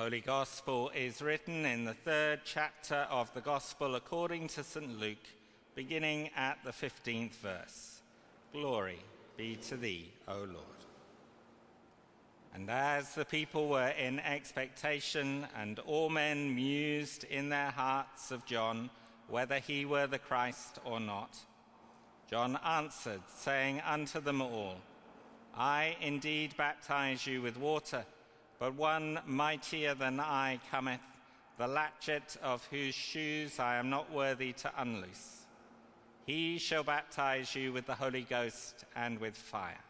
Holy Gospel is written in the third chapter of the Gospel according to St. Luke, beginning at the 15th verse. Glory be to thee, O Lord. And as the people were in expectation, and all men mused in their hearts of John, whether he were the Christ or not, John answered, saying unto them all, I indeed baptize you with water but one mightier than I cometh, the latchet of whose shoes I am not worthy to unloose. He shall baptize you with the Holy Ghost and with fire,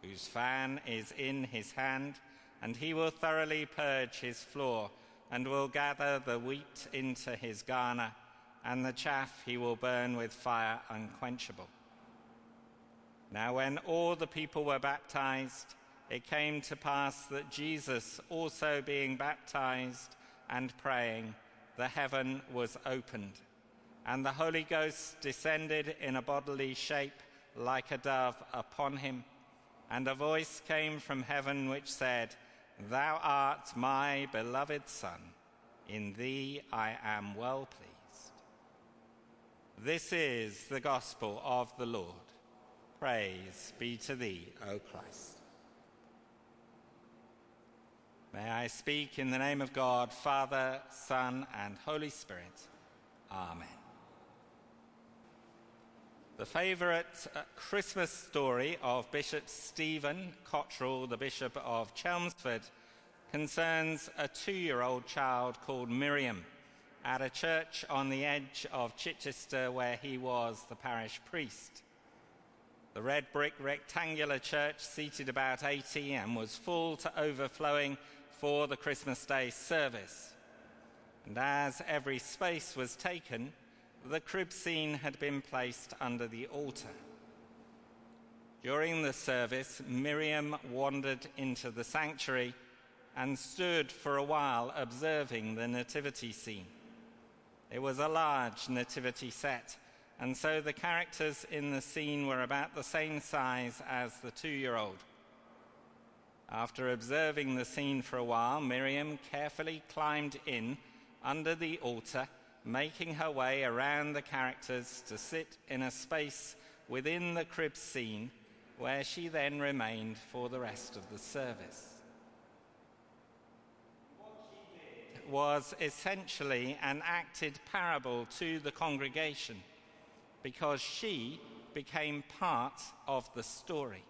whose fan is in his hand, and he will thoroughly purge his floor, and will gather the wheat into his garner, and the chaff he will burn with fire unquenchable. Now, when all the people were baptized, it came to pass that Jesus, also being baptized and praying, the heaven was opened, and the Holy Ghost descended in a bodily shape like a dove upon him. And a voice came from heaven which said, Thou art my beloved Son, in thee I am well pleased. This is the gospel of the Lord. Praise be to thee, O Christ. May I speak in the name of God, Father, Son, and Holy Spirit. Amen. The favourite uh, Christmas story of Bishop Stephen Cottrell, the Bishop of Chelmsford, concerns a two year old child called Miriam at a church on the edge of Chichester where he was the parish priest. The red brick rectangular church seated about 80 and was full to overflowing for the Christmas Day service. And as every space was taken, the crib scene had been placed under the altar. During the service, Miriam wandered into the sanctuary and stood for a while observing the nativity scene. It was a large nativity set, and so the characters in the scene were about the same size as the two year old. After observing the scene for a while, Miriam carefully climbed in under the altar, making her way around the characters to sit in a space within the crib scene where she then remained for the rest of the service. Was essentially an acted parable to the congregation because she became part of the story.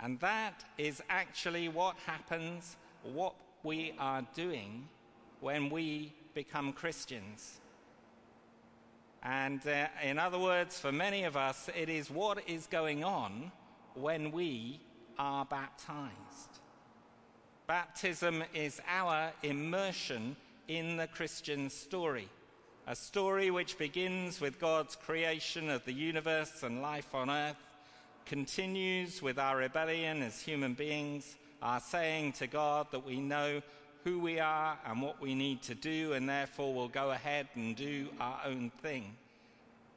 And that is actually what happens, what we are doing when we become Christians. And uh, in other words, for many of us, it is what is going on when we are baptized. Baptism is our immersion in the Christian story, a story which begins with God's creation of the universe and life on earth continues with our rebellion as human beings, our saying to God that we know who we are and what we need to do, and therefore we'll go ahead and do our own thing,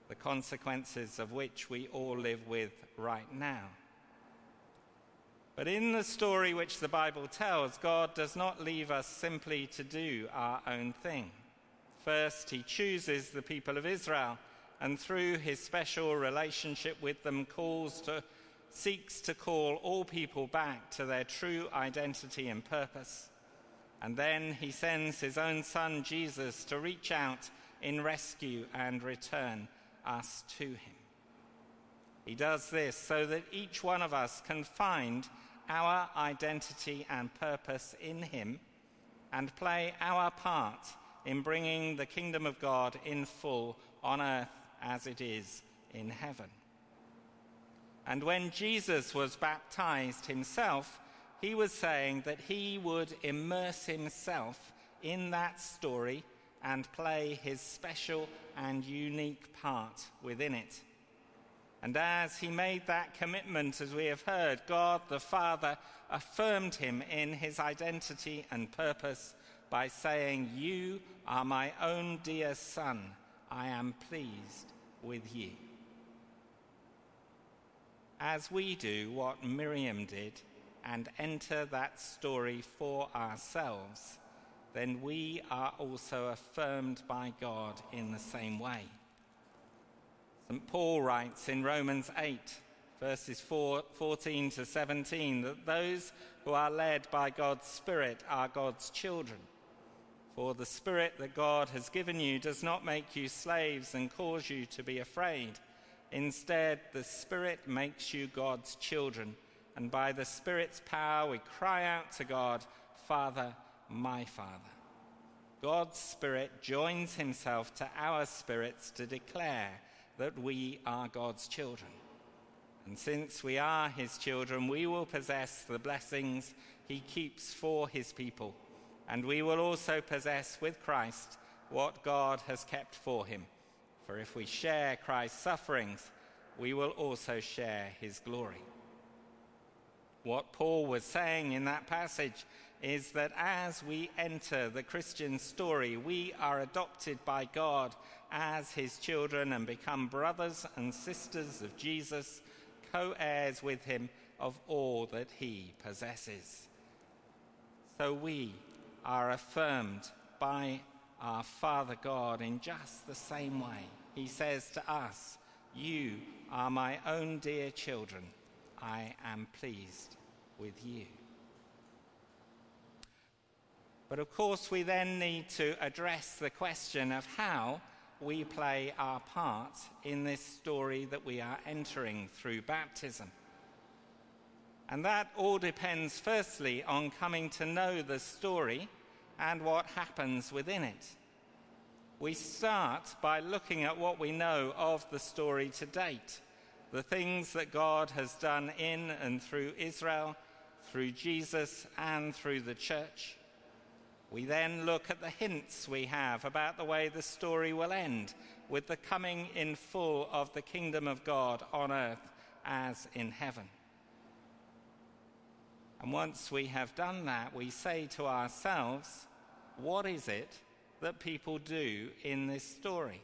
the consequences of which we all live with right now. But in the story which the Bible tells, God does not leave us simply to do our own thing. First, He chooses the people of Israel and through his special relationship with them calls to seeks to call all people back to their true identity and purpose. And then he sends his own son Jesus to reach out in rescue and return us to him. He does this so that each one of us can find our identity and purpose in him and play our part in bringing the kingdom of God in full on earth as it is in heaven. And when Jesus was baptized himself, he was saying that he would immerse himself in that story and play his special and unique part within it. And as he made that commitment, as we have heard, God the Father affirmed him in his identity and purpose by saying, You are my own dear Son. I am pleased with you. As we do what Miriam did, and enter that story for ourselves, then we are also affirmed by God in the same way. St. Paul writes in Romans 8, verses 4, 14 to 17, that those who are led by God's Spirit are God's children. For the Spirit that God has given you does not make you slaves and cause you to be afraid. Instead, the Spirit makes you God's children, and by the Spirit's power we cry out to God, Father, my Father. God's Spirit joins himself to our spirits to declare that we are God's children. And since we are his children, we will possess the blessings he keeps for his people and we will also possess with Christ what God has kept for him. For if we share Christ's sufferings, we will also share his glory. What Paul was saying in that passage is that as we enter the Christian story, we are adopted by God as his children and become brothers and sisters of Jesus, co heirs with him of all that he possesses. So we, are affirmed by our Father God in just the same way. He says to us, You are my own dear children. I am pleased with you. But of course, we then need to address the question of how we play our part in this story that we are entering through baptism. And that all depends, firstly, on coming to know the story and what happens within it. We start by looking at what we know of the story to date, the things that God has done in and through Israel, through Jesus, and through the church. We then look at the hints we have about the way the story will end, with the coming in full of the kingdom of God on earth as in heaven. And once we have done that, we say to ourselves, what is it that people do in this story?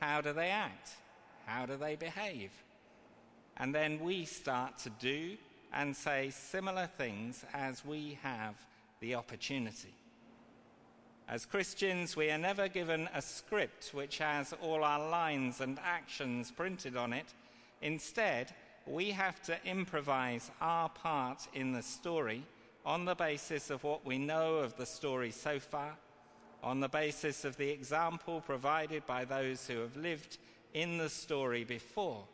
How do they act? How do they behave? And then we start to do and say similar things as we have the opportunity. As Christians, we are never given a script which has all our lines and actions printed on it. Instead, we have to improvise our part in the story on the basis of what we know of the story so far, on the basis of the example provided by those who have lived in the story before,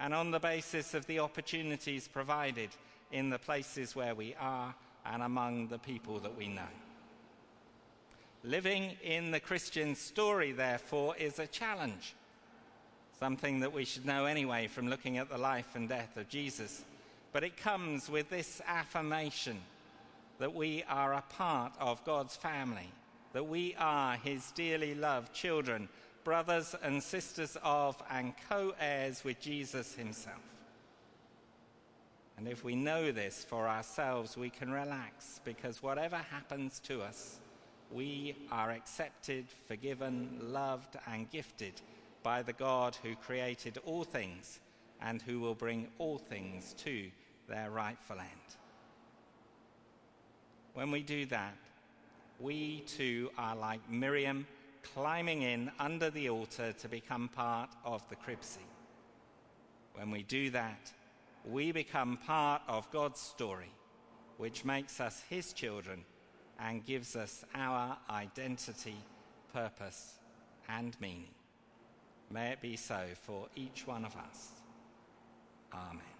and on the basis of the opportunities provided in the places where we are and among the people that we know. Living in the Christian story, therefore, is a challenge something that we should know anyway from looking at the life and death of Jesus. But it comes with this affirmation that we are a part of God's family, that we are his dearly loved children, brothers and sisters of, and co heirs with Jesus himself. And if we know this for ourselves, we can relax because whatever happens to us, we are accepted, forgiven, loved, and gifted by the God who created all things and who will bring all things to their rightful end. When we do that, we too are like Miriam climbing in under the altar to become part of the crib scene. When we do that, we become part of God's story, which makes us His children and gives us our identity, purpose, and meaning. May it be so for each one of us. Amen.